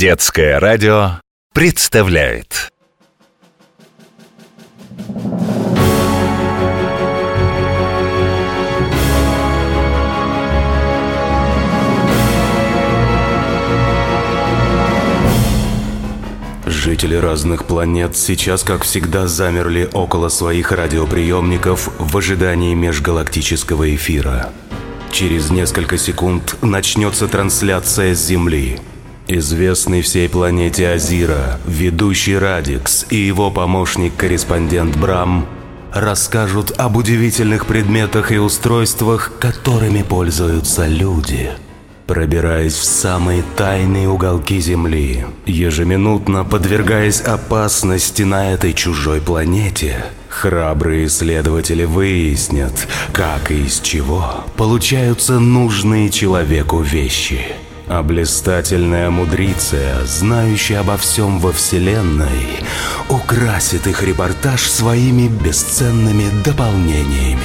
Детское радио представляет Жители разных планет сейчас, как всегда, замерли около своих радиоприемников в ожидании межгалактического эфира. Через несколько секунд начнется трансляция с Земли. Известный всей планете Азира, ведущий Радикс и его помощник-корреспондент Брам расскажут об удивительных предметах и устройствах, которыми пользуются люди – пробираясь в самые тайные уголки Земли, ежеминутно подвергаясь опасности на этой чужой планете, храбрые исследователи выяснят, как и из чего получаются нужные человеку вещи. А блистательная мудриция, знающая обо всем во Вселенной, украсит их репортаж своими бесценными дополнениями.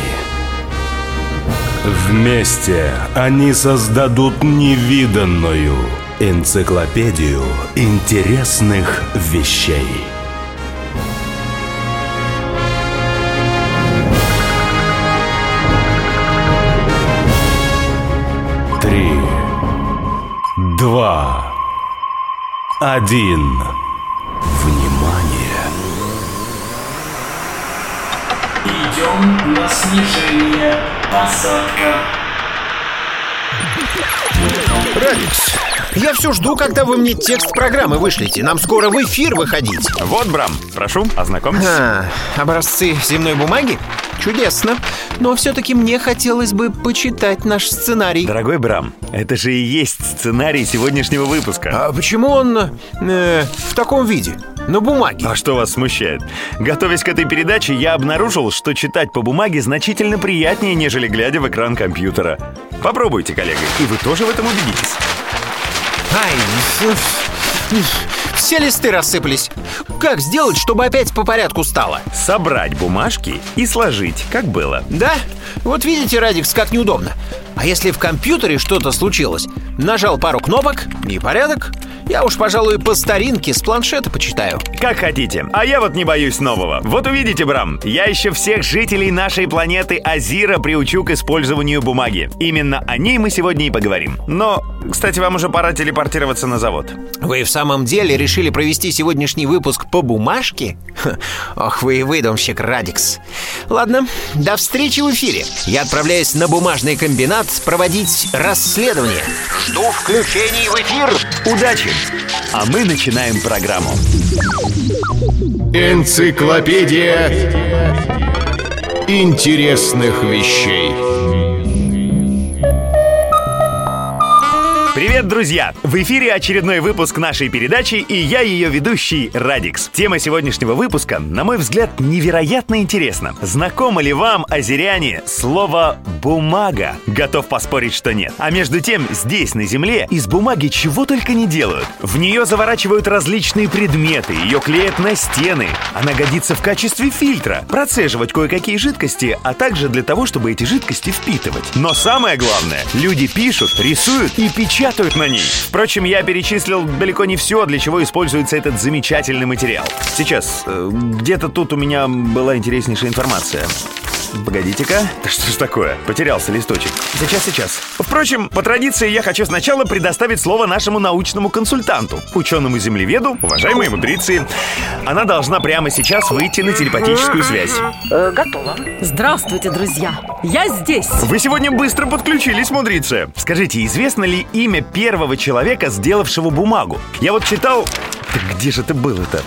Вместе они создадут невиданную энциклопедию интересных вещей. Два, один. Внимание! Идем на снижение. Посадка. Радикс, я все жду, когда вы мне текст программы вышлите. Нам скоро в эфир выходить. Вот, Брам, прошу, ознакомьтесь. А, образцы земной бумаги? Чудесно. Но все-таки мне хотелось бы почитать наш сценарий. Дорогой Брам, это же и есть сценарий сегодняшнего выпуска. А почему он э, в таком виде? На бумаге. А что вас смущает? Готовясь к этой передаче, я обнаружил, что читать по бумаге значительно приятнее, нежели глядя в экран компьютера. Попробуйте, коллега, и вы тоже в этом убедитесь. Ай, все листы рассыпались. Как сделать, чтобы опять по порядку стало? Собрать бумажки и сложить, как было. Да? Вот видите, Радикс, как неудобно. А если в компьютере что-то случилось? Нажал пару кнопок и порядок. Я уж, пожалуй, по старинке с планшета почитаю. Как хотите. А я вот не боюсь нового. Вот увидите, Брам, я еще всех жителей нашей планеты Азира приучу к использованию бумаги. Именно о ней мы сегодня и поговорим. Но, кстати, вам уже пора телепортироваться на завод. Вы в самом деле решили провести сегодняшний выпуск по бумажке? Ха, ох, вы и выдумщик, Радикс. Ладно, до встречи в эфире. Я отправляюсь на бумажный комбинат проводить расследование. Жду включений в эфир. Удачи! А мы начинаем программу. Энциклопедия интересных вещей. Привет, друзья! В эфире очередной выпуск нашей передачи, и я ее ведущий Радикс. Тема сегодняшнего выпуска, на мой взгляд, невероятно интересна. Знакомо ли вам, азеряне, слово «бумага»? Готов поспорить, что нет. А между тем, здесь, на Земле, из бумаги чего только не делают. В нее заворачивают различные предметы, ее клеят на стены. Она годится в качестве фильтра, процеживать кое-какие жидкости, а также для того, чтобы эти жидкости впитывать. Но самое главное, люди пишут, рисуют и печатают на ней. Впрочем, я перечислил далеко не все, для чего используется этот замечательный материал. Сейчас, э, где-то тут у меня была интереснейшая информация. Погодите-ка. Что ж такое? Потерялся листочек. Сейчас, сейчас. Впрочем, по традиции я хочу сначала предоставить слово нашему научному консультанту, ученому-землеведу, уважаемой мудрицы. Она должна прямо сейчас выйти на телепатическую связь. Готово. Здравствуйте, друзья. Я здесь. Вы сегодня быстро подключились, мудрица. Скажите, известно ли имя первого человека, сделавшего бумагу? Я вот читал... Так где же это было-то?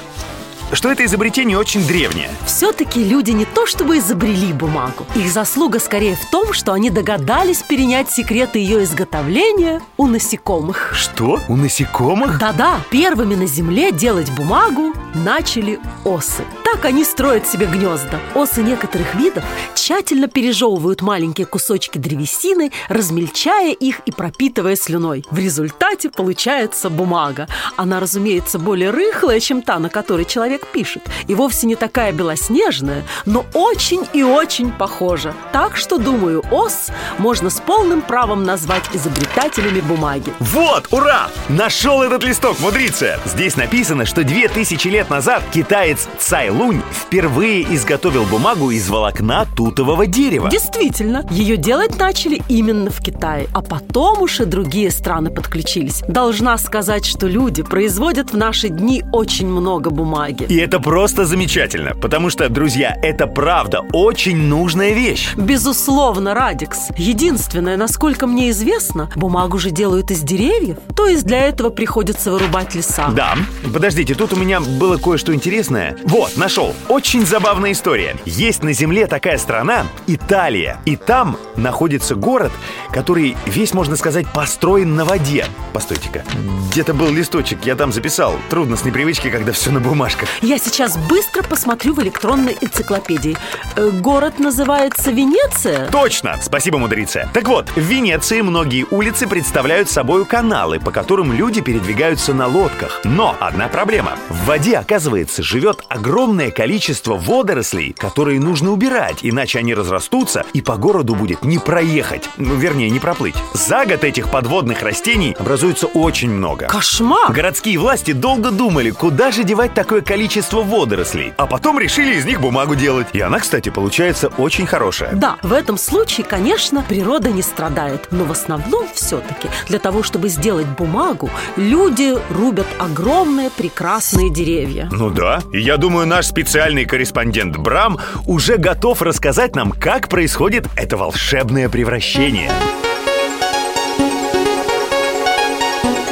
Что это изобретение очень древнее. Все-таки люди не то чтобы изобрели бумагу. Их заслуга скорее в том, что они догадались перенять секреты ее изготовления у насекомых. Что? У насекомых? Да-да, первыми на Земле делать бумагу начали осы. Так они строят себе гнезда. Осы некоторых видов тщательно пережевывают маленькие кусочки древесины, размельчая их и пропитывая слюной. В результате получается бумага. Она, разумеется, более рыхлая, чем та, на которой человек пишет. И вовсе не такая белоснежная, но очень и очень похожа. Так что, думаю, ос можно с полным правом назвать изобретателями бумаги. Вот, ура! Нашел этот листок, мудрица! Здесь написано, что две тысячи лет назад китаец Цай Лунь впервые изготовил бумагу из волокна тутового дерева. Действительно, ее делать начали именно в Китае, а потом уж и другие страны подключились. Должна сказать, что люди производят в наши дни очень много бумаги. И это просто замечательно, потому что, друзья, это правда очень нужная вещь. Безусловно, Радикс. Единственное, насколько мне известно, бумагу же делают из деревьев, то есть для этого приходится вырубать леса. Да, подождите, тут у меня было кое-что интересное. Вот, нашел. Очень забавная история. Есть на Земле такая страна, Италия. И там находится город, который весь, можно сказать, построен на воде. Постойте-ка, где-то был листочек, я там записал. Трудно с непривычки, когда все на бумажках. Я сейчас быстро посмотрю в электронной энциклопедии. Э, Город называется Венеция? Точно! Спасибо, мудрица. Так вот, в Венеции многие улицы представляют собой каналы, по которым люди передвигаются на лодках. Но одна проблема. В воде, оказывается, живет огромное количество водорослей, которые нужно убирать, иначе они разрастутся, и по городу будет не проехать. Ну, вернее, не проплыть. За год этих подводных растений образуется очень много. Кошмар! Городские власти долго думали, куда же девать такое количество водорослей, а потом решили из них бумагу делать. И она, кстати, получается очень хорошая. Да, в этом случае, конечно, природа не страдает, но в основном все-таки для того, чтобы сделать бумагу, люди рубят огромные прекрасные деревья. Ну да, и я думаю, наш специальный корреспондент Брам уже готов рассказать нам, как происходит это волшебное превращение.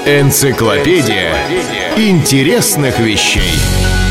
Энциклопедия интересных вещей.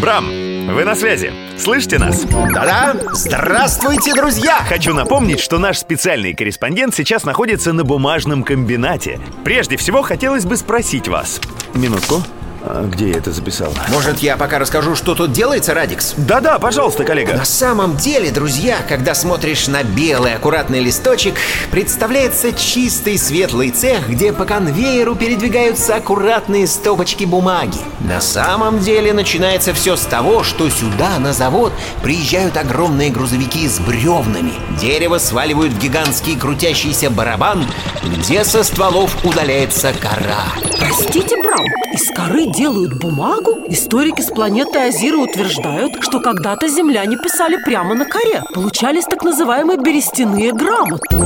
Брам, вы на связи? Слышите нас? Да-да, здравствуйте, друзья! Хочу напомнить, что наш специальный корреспондент сейчас находится на бумажном комбинате. Прежде всего, хотелось бы спросить вас. Минутку. А где я это записал? Может, я пока расскажу, что тут делается, Радикс? Да-да, пожалуйста, коллега. На самом деле, друзья, когда смотришь на белый аккуратный листочек, представляется чистый светлый цех, где по конвейеру передвигаются аккуратные стопочки бумаги. На самом деле начинается все с того, что сюда, на завод, приезжают огромные грузовики с бревнами. Дерево сваливают в гигантский крутящийся барабан, где со стволов удаляется кора. Простите, Брам, из коры делают бумагу? Историки с планеты Азира утверждают, что когда-то земляне писали прямо на коре. Получались так называемые берестяные грамоты.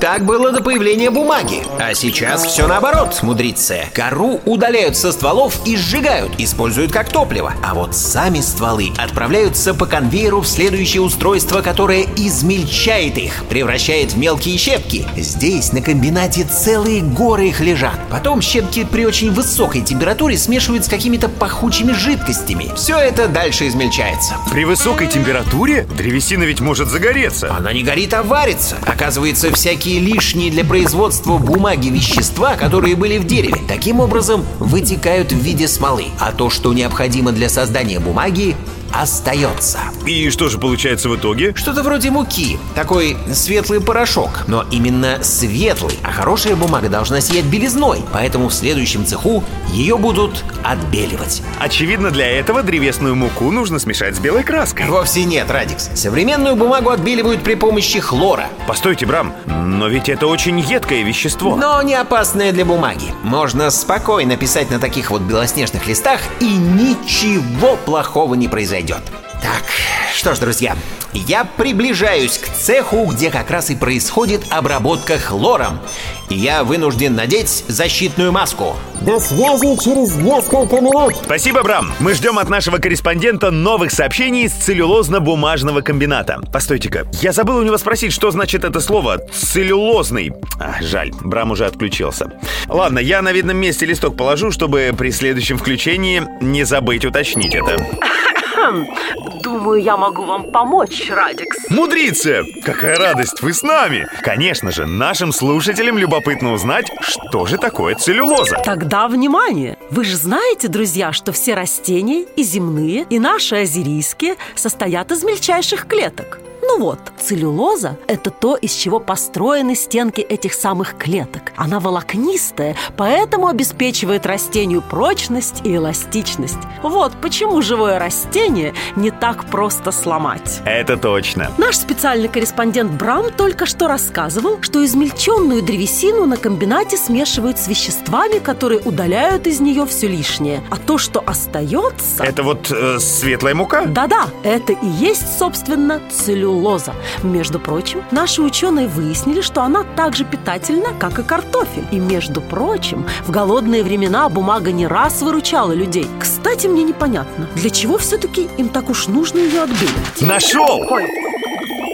Так было до появления бумаги. А сейчас все наоборот, мудрицы. Кору удаляют со стволов и сжигают, используют как топливо. А вот сами стволы отправляются по конвейеру в следующее устройство, которое измельчает их, превращает в мелкие щепки. Здесь на комбинате целые горы их лежат. Потом щепки при очень высокой температуре смешивают с какими-то пахучими жидкостями. Все это дальше измельчается. При высокой температуре древесина ведь может загореться. Она не горит, а варится. Оказывается, всякие лишние для производства бумаги вещества, которые были в дереве, таким образом вытекают в виде смолы. А то, что необходимо для создания бумаги, остается. И что же получается в итоге? Что-то вроде муки. Такой светлый порошок. Но именно светлый. А хорошая бумага должна сиять белизной. Поэтому в следующем цеху ее будут отбеливать. Очевидно, для этого древесную муку нужно смешать с белой краской. Вовсе нет, Радикс. Современную бумагу отбеливают при помощи хлора. Постойте, Брам, но ведь это очень едкое вещество. Но не опасное для бумаги. Можно спокойно писать на таких вот белоснежных листах, и ничего плохого не произойдет. Так, что ж, друзья, я приближаюсь к цеху, где как раз и происходит обработка хлором. И я вынужден надеть защитную маску. До связи через несколько минут. Спасибо, Брам. Мы ждем от нашего корреспондента новых сообщений из целлюлозно-бумажного комбината. Постойте-ка, я забыл у него спросить, что значит это слово «целлюлозный». А, жаль, Брам уже отключился. Ладно, я на видном месте листок положу, чтобы при следующем включении не забыть уточнить это. Хм, думаю, я могу вам помочь, Радикс. Мудрица! Какая радость, вы с нами! Конечно же, нашим слушателям любопытно узнать, что же такое целлюлоза. Тогда внимание! Вы же знаете, друзья, что все растения и земные, и наши азерийские состоят из мельчайших клеток. Ну вот, целлюлоза – это то, из чего построены стенки этих самых клеток. Она волокнистая, поэтому обеспечивает растению прочность и эластичность. Вот почему живое растение не так просто сломать. Это точно. Наш специальный корреспондент Брам только что рассказывал, что измельченную древесину на комбинате смешивают с веществами, которые удаляют из нее все лишнее. А то, что остается... Это вот э, светлая мука? Да-да, это и есть, собственно, целлюлоза. Между прочим, наши ученые выяснили, что она так же питательна, как и картофель. И, между прочим, в голодные времена бумага не раз выручала людей. Кстати, мне непонятно, для чего все-таки им так уж нужно ее отбеливать? Нашел! Ой,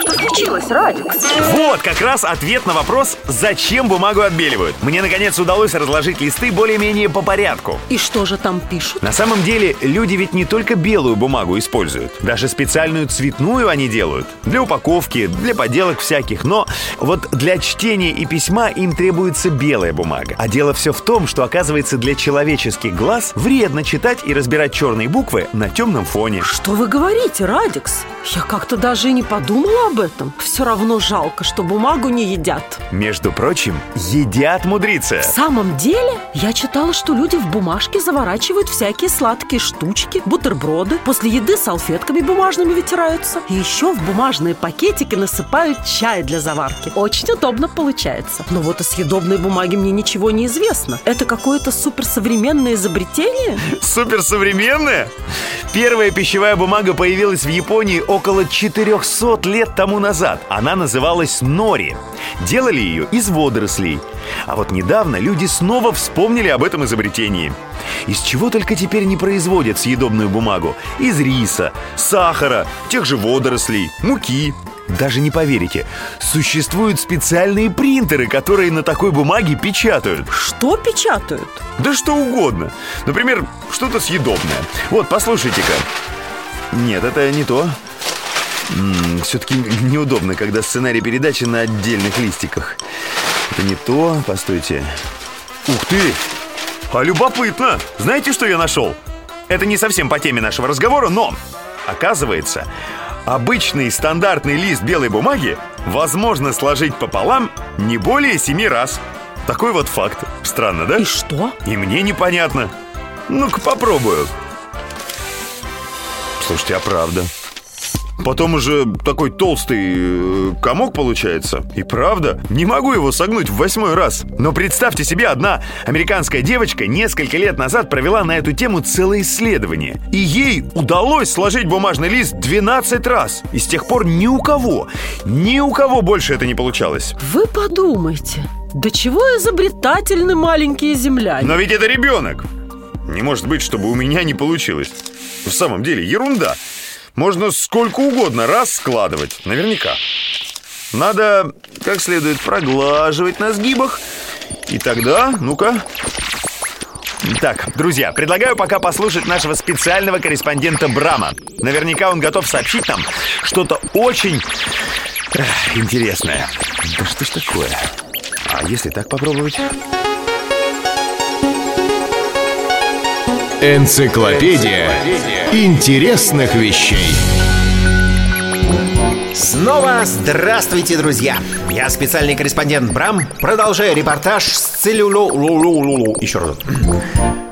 что случилось, Радикс? Вот как раз ответ на вопрос, зачем бумагу отбеливают. Мне, наконец, удалось разложить листы более-менее по порядку. И что же там пишут? На самом деле, люди ведь не только белую бумагу используют. Даже специальную цветную они делают. Для упаковки, для поделок всяких. Но вот для чтения и письма им требуется белая бумага. А дело все в том, что, оказывается, для человеческих глаз вредно читать и разбирать черные буквы на темном фоне. Что вы говорите, Радикс? Я как-то даже и не подумала об этом. Все равно жалко, что бумагу не едят. Между прочим, едят мудрица. В самом деле, я читала, что люди в бумажке заворачивают всякие сладкие штучки, бутерброды, после еды салфетками бумажными вытираются. И еще в бумажные пакетики насыпают чай для заварки. Очень удобно получается. Но вот о съедобной бумаге мне ничего не известно. Это какое-то суперсовременное изобретение? Суперсовременная? Первая пищевая бумага появилась в Японии около 400 лет тому назад. Она называлась нори. Делали ее из водорослей. А вот недавно люди снова вспомнили об этом изобретении. Из чего только теперь не производят съедобную бумагу? Из риса, сахара, тех же водорослей, муки. Даже не поверите, существуют специальные принтеры, которые на такой бумаге печатают. Что печатают? Да что угодно. Например, что-то съедобное. Вот, послушайте-ка. Нет, это не то. Все-таки неудобно, когда сценарий передачи на отдельных листиках. Это не то. Постойте. Ух ты! А любопытно! Знаете, что я нашел? Это не совсем по теме нашего разговора, но... Оказывается, обычный стандартный лист белой бумаги возможно сложить пополам не более семи раз. Такой вот факт. Странно, да? И что? И мне непонятно. Ну-ка попробую. Слушайте, а правда? Потом уже такой толстый э, комок получается. И правда, не могу его согнуть в восьмой раз. Но представьте себе, одна американская девочка несколько лет назад провела на эту тему целое исследование. И ей удалось сложить бумажный лист 12 раз. И с тех пор ни у кого, ни у кого больше это не получалось. Вы подумайте, до чего изобретательны маленькие земляне? Но ведь это ребенок. Не может быть, чтобы у меня не получилось. В самом деле, ерунда. Можно сколько угодно раз складывать, наверняка. Надо как следует проглаживать на сгибах. И тогда, ну-ка... Так, друзья, предлагаю пока послушать нашего специального корреспондента Брама. Наверняка он готов сообщить нам что-то очень эх, интересное. Да что ж такое? А если так попробовать? Энциклопедия интересных вещей. Снова здравствуйте, друзья! Я специальный корреспондент Брам. Продолжаю репортаж с целлюло... Еще раз.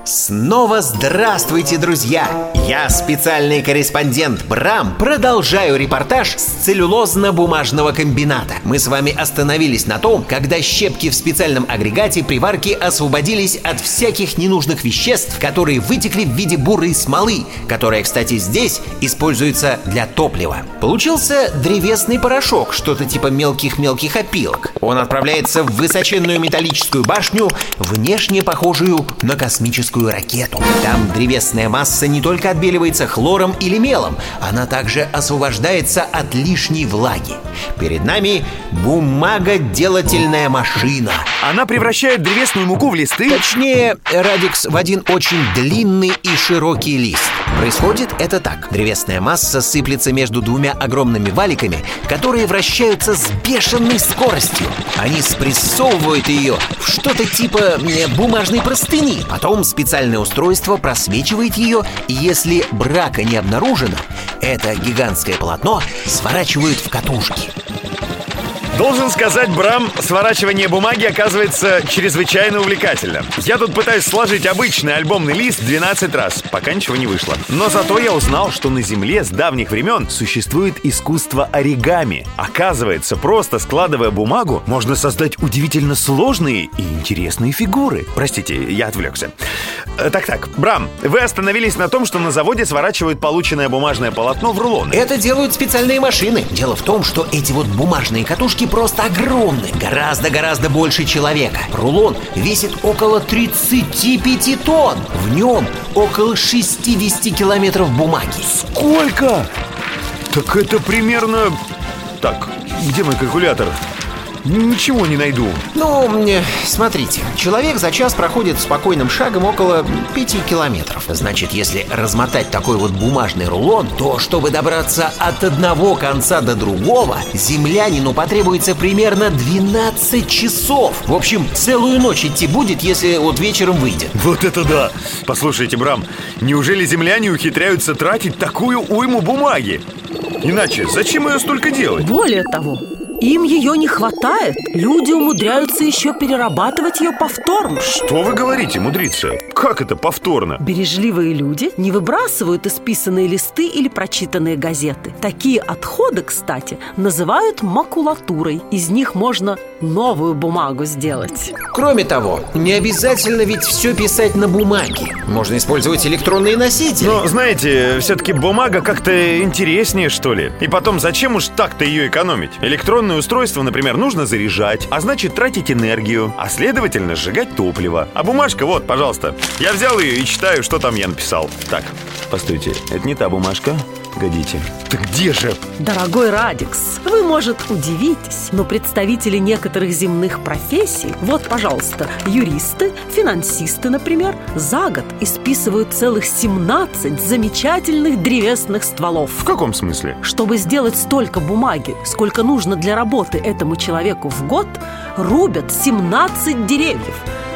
Снова здравствуйте, друзья! Я специальный корреспондент Брам. Продолжаю репортаж с целлюлозно-бумажного комбината. Мы с вами остановились на том, когда щепки в специальном агрегате при варке освободились от всяких ненужных веществ, которые вытекли в виде бурой смолы, которая, кстати, здесь используется для топлива. Получился древесный порошок, что-то типа мелких-мелких опилок. Он отправляется в высоченную металлическую башню, внешне похожую на космическую ракету. Там древесная масса не только отбеливается хлором или мелом, она также освобождается от лишней влаги. Перед нами бумагоделательная машина. Она превращает древесную муку в листы? Точнее, Радикс в один очень длинный и широкий лист. Происходит это так. Древесная масса сыплется между двумя огромными валиками, которые вращаются с бешеной скоростью. Они спрессовывают ее в что-то типа бумажной простыни. Потом специальное устройство просвечивает ее, и если брака не обнаружено, это гигантское полотно сворачивают в катушки. Должен сказать, Брам, сворачивание бумаги оказывается чрезвычайно увлекательно. Я тут пытаюсь сложить обычный альбомный лист 12 раз, пока ничего не вышло. Но зато я узнал, что на Земле с давних времен существует искусство оригами. Оказывается, просто складывая бумагу, можно создать удивительно сложные и интересные фигуры. Простите, я отвлекся. Э, Так-так, Брам, вы остановились на том, что на заводе сворачивают полученное бумажное полотно в рулоны. Это делают специальные машины. Дело в том, что эти вот бумажные катушки просто огромны. Гораздо-гораздо больше человека. Рулон весит около 35 тонн. В нем около 60 километров бумаги. Сколько? Так это примерно... Так, где мой калькулятор? Ничего не найду. Ну, мне- смотрите, человек за час проходит спокойным шагом около 5 километров. Значит, если размотать такой вот бумажный рулон, то чтобы добраться от одного конца до другого, землянину потребуется примерно 12 часов. В общем, целую ночь идти будет, если вот вечером выйдет. Вот это да! Послушайте, Брам, неужели земляне ухитряются тратить такую уйму бумаги? Иначе, зачем ее столько делать? Более того, им ее не хватает. Люди умудряются еще перерабатывать ее повторно. Что вы говорите, мудрица? Как это повторно? Бережливые люди не выбрасывают исписанные листы или прочитанные газеты. Такие отходы, кстати, называют макулатурой. Из них можно новую бумагу сделать. Кроме того, не обязательно ведь все писать на бумаге. Можно использовать электронные носители. Но, знаете, все-таки бумага как-то интереснее, что ли. И потом, зачем уж так-то ее экономить? Электронное устройство, например, нужно заряжать, а значит тратить энергию, а следовательно сжигать топливо. А бумажка, вот, пожалуйста. Я взял ее и читаю, что там я написал. Так, постойте, это не та бумажка. Годите. Так где же? Дорогой Радикс, вы, может, удивитесь, но представители некоторых земных профессий, вот, пожалуйста, юристы, финансисты, например, за год исписывают целых 17 замечательных древесных стволов. В каком смысле? Чтобы сделать столько бумаги, сколько нужно для работы этому человеку в год, рубят 17 деревьев.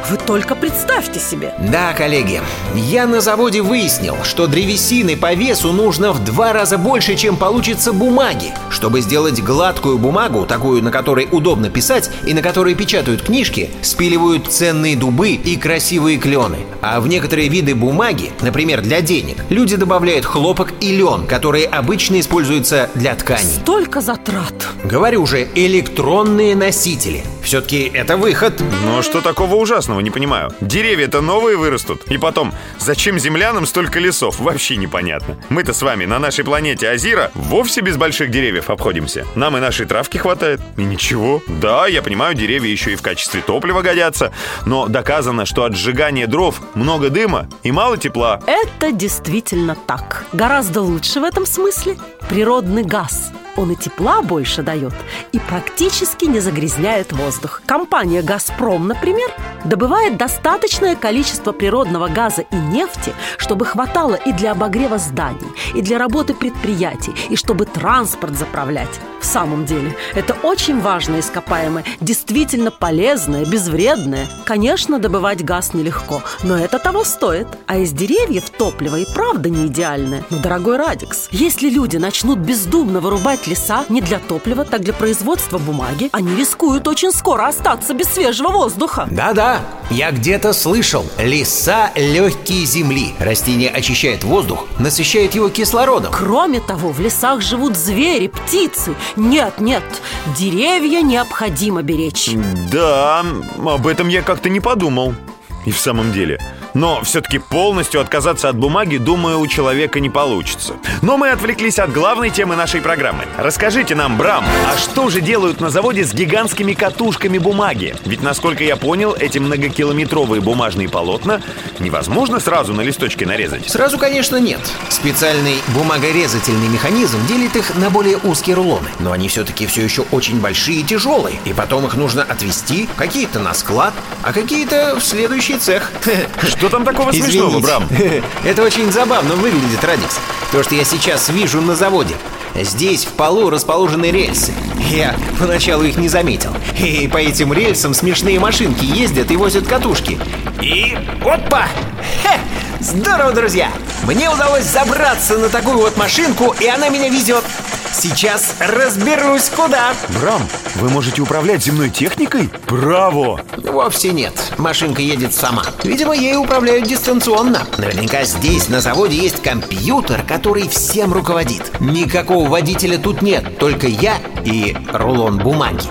Вы только представьте себе. Да, коллеги, я на заводе выяснил, что древесины по весу нужно в два раза больше, чем получится бумаги. Чтобы сделать гладкую бумагу, такую, на которой удобно писать и на которой печатают книжки, спиливают ценные дубы и красивые клены. А в некоторые виды бумаги, например, для денег, люди добавляют хлопок и лен, которые обычно используются для тканей. Столько затрат. Говорю же, электронные носители. Все-таки это выход. Но что такого ужасного, не понимаю. Деревья-то новые вырастут. И потом, зачем землянам столько лесов, вообще непонятно. Мы-то с вами на нашей планете Азира вовсе без больших деревьев обходимся. Нам и нашей травки хватает. И ничего. Да, я понимаю, деревья еще и в качестве топлива годятся. Но доказано, что от сжигания дров много дыма и мало тепла. Это действительно так. Гораздо лучше в этом смысле природный газ. Он и тепла больше дает, и практически не загрязняет воздух. Компания «Газпром», например, добывает достаточное количество природного газа и нефти, чтобы хватало и для обогрева зданий, и для работы предприятий, и чтобы транспорт заправлять. Самом деле, это очень важное ископаемое, действительно полезное, безвредное. Конечно, добывать газ нелегко, но это того стоит. А из деревьев топливо и правда не идеальное. Но, дорогой Радикс, если люди начнут бездумно вырубать леса не для топлива, так для производства бумаги, они рискуют очень скоро остаться без свежего воздуха. Да-да, я где-то слышал. Леса легкие земли. Растения очищают воздух, насыщают его кислородом. Кроме того, в лесах живут звери, птицы. Нет, нет, деревья необходимо беречь. Да, об этом я как-то не подумал. И в самом деле, Но все-таки полностью отказаться от бумаги, думаю, у человека не получится. Но мы отвлеклись от главной темы нашей программы. Расскажите нам, Брам, а что же делают на заводе с гигантскими катушками бумаги? Ведь, насколько я понял, эти многокилометровые бумажные полотна невозможно сразу на листочке нарезать. Сразу, конечно, нет. Специальный бумагорезательный механизм делит их на более узкие рулоны. Но они все-таки все еще очень большие и тяжелые. И потом их нужно отвезти, какие-то на склад, а какие-то в следующий цех. Что там такого смешного, Извините. Брам? Это очень забавно выглядит, Радикс. То, что я сейчас вижу на заводе. Здесь в полу расположены рельсы. Я поначалу их не заметил. И по этим рельсам смешные машинки ездят и возят катушки. И опа! Хе! Здорово, друзья! Мне удалось забраться на такую вот машинку, и она меня везет. Сейчас разберусь, куда. Брам, вы можете управлять земной техникой? Браво! Вовсе нет. Машинка едет сама. Видимо, ей управляют дистанционно. Наверняка здесь, на заводе, есть компьютер, который всем руководит. Никакого водителя тут нет, только я и рулон бумаги.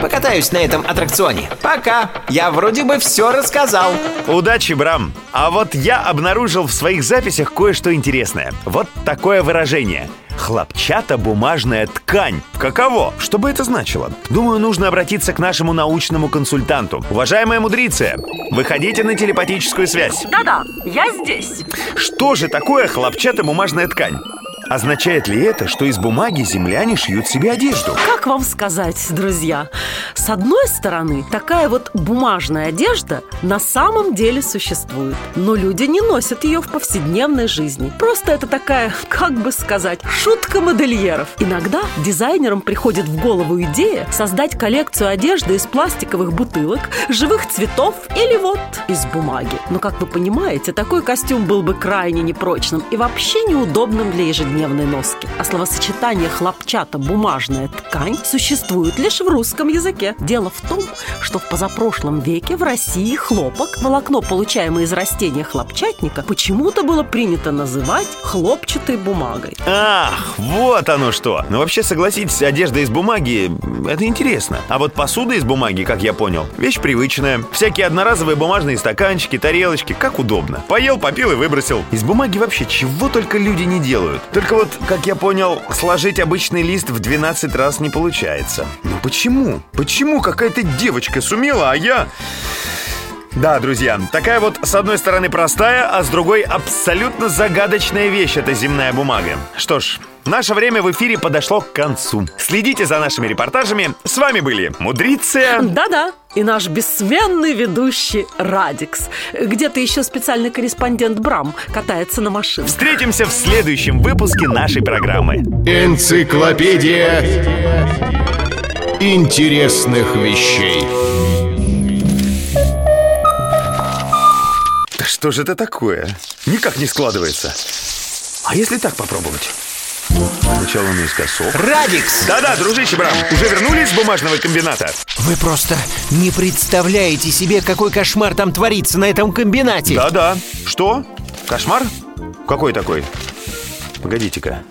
Покатаюсь на этом аттракционе. Пока. Я вроде бы все рассказал. Удачи, Брам! А вот я обнаружил в своих записях кое-что интересное. Вот такое выражение. Хлопчато-бумажная ткань. Каково? Что бы это значило? Думаю, нужно обратиться к нашему научному консультанту. Уважаемая мудриция, выходите на телепатическую связь. Да-да, я здесь. Что же такое хлопчато-бумажная ткань? Означает ли это, что из бумаги земляне шьют себе одежду? Как вам сказать, друзья? С одной стороны, такая вот бумажная одежда на самом деле существует. Но люди не носят ее в повседневной жизни. Просто это такая, как бы сказать, шутка модельеров. Иногда дизайнерам приходит в голову идея создать коллекцию одежды из пластиковых бутылок, живых цветов или вот из бумаги. Но, как вы понимаете, такой костюм был бы крайне непрочным и вообще неудобным для ежедневной носки. А словосочетание хлопчато-бумажная ткань существует лишь в русском языке. Дело в том, что в позапрошлом веке в России хлопок, волокно, получаемое из растения хлопчатника, почему-то было принято называть хлопчатой бумагой. Ах, вот оно что. Но вообще, согласитесь, одежда из бумаги – это интересно. А вот посуда из бумаги, как я понял, вещь привычная. Всякие одноразовые бумажные стаканчики, тарелочки, как удобно. Поел, попил и выбросил. Из бумаги вообще чего только люди не делают. Только вот, как я понял, сложить обычный лист в 12 раз не получается. Но почему? Почему какая-то девочка сумела, а я... Да, друзья, такая вот с одной стороны простая, а с другой абсолютно загадочная вещь эта земная бумага. Что ж, наше время в эфире подошло к концу. Следите за нашими репортажами. С вами были Мудриция. Да-да, и наш бессменный ведущий Радикс. Где-то еще специальный корреспондент Брам катается на машине. Встретимся в следующем выпуске нашей программы. Энциклопедия интересных вещей. Что же это такое? Никак не складывается. А если так попробовать? Сначала наискосок. Радикс! Да-да, дружище Брам, уже вернулись с бумажного комбината? Вы просто не представляете себе, какой кошмар там творится на этом комбинате. Да-да. Что? Кошмар? Какой такой? Погодите-ка.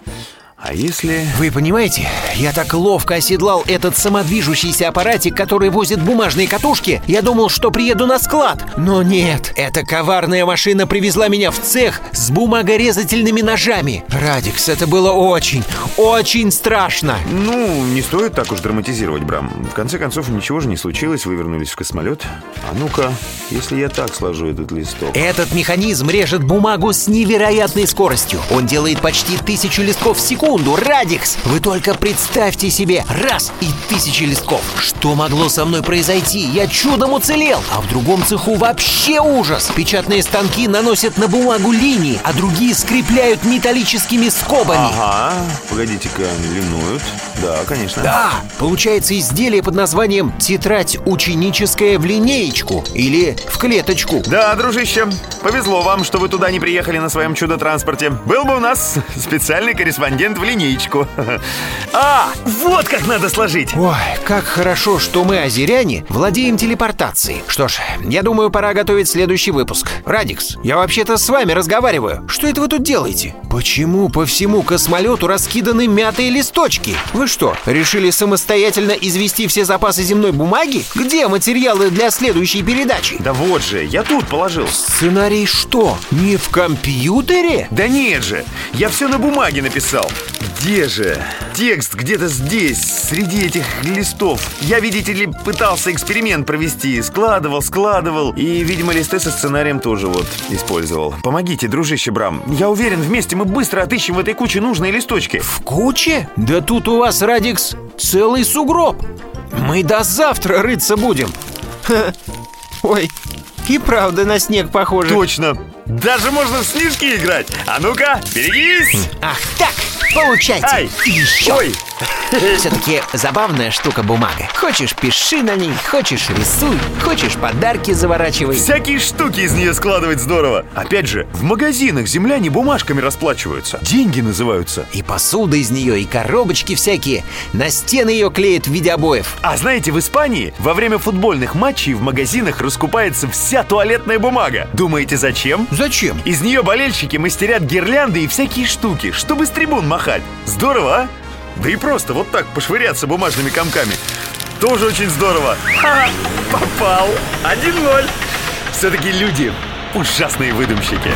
А если... Вы понимаете, я так ловко оседлал этот самодвижущийся аппаратик, который возит бумажные катушки, я думал, что приеду на склад. Но нет, эта коварная машина привезла меня в цех с бумагорезательными ножами. Радикс, это было очень, очень страшно. Ну, не стоит так уж драматизировать, Брам. В конце концов, ничего же не случилось, вы вернулись в космолет. А ну-ка, если я так сложу этот листок... Этот механизм режет бумагу с невероятной скоростью. Он делает почти тысячу листков в секунду. Радикс, вы только представьте себе. Раз и тысячи листков. Что могло со мной произойти? Я чудом уцелел. А в другом цеху вообще ужас. Печатные станки наносят на бумагу линии, а другие скрепляют металлическими скобами. Ага, погодите-ка, линуют. Да, конечно. Да, получается изделие под названием «Тетрадь ученическая в линеечку» или «В клеточку». Да, дружище, повезло вам, что вы туда не приехали на своем чудо-транспорте. Был бы у нас специальный корреспондент в линейку. А, вот как надо сложить. Ой, как хорошо, что мы, озеряне, владеем телепортацией. Что ж, я думаю, пора готовить следующий выпуск. Радикс, я вообще-то с вами разговариваю. Что это вы тут делаете? Почему по всему космолету раскиданы мятые листочки? Вы что, решили самостоятельно извести все запасы земной бумаги? Где материалы для следующей передачи? Да вот же, я тут положил. Сценарий что, не в компьютере? Да нет же, я все на бумаге написал. Где же? Текст где-то здесь, среди этих листов. Я, видите ли, пытался эксперимент провести. Складывал, складывал. И, видимо, листы со сценарием тоже вот использовал. Помогите, дружище Брам. Я уверен, вместе мы быстро отыщем в этой куче нужные листочки. В куче? Да тут у вас, Радикс, целый сугроб. Мы до завтра рыться будем. Ой, и правда на снег похоже. Точно. Даже можно в снежки играть. А ну-ка, берегись! Ах так, получайте. Ай! Еще. Ой! Все-таки забавная штука бумага. Хочешь, пиши на ней, хочешь, рисуй, хочешь, подарки заворачивай. Всякие штуки из нее складывать здорово. Опять же, в магазинах земляне бумажками расплачиваются. Деньги называются. И посуда из нее, и коробочки всякие. На стены ее клеят в виде обоев. А знаете, в Испании во время футбольных матчей в магазинах раскупается вся туалетная бумага. Думаете, зачем? Зачем? Из нее болельщики мастерят гирлянды и всякие штуки, чтобы с трибун махать. Здорово, а? Да и просто вот так пошвыряться бумажными комками. Тоже очень здорово. Ха, попал. 1-0. Все-таки люди ужасные выдумщики.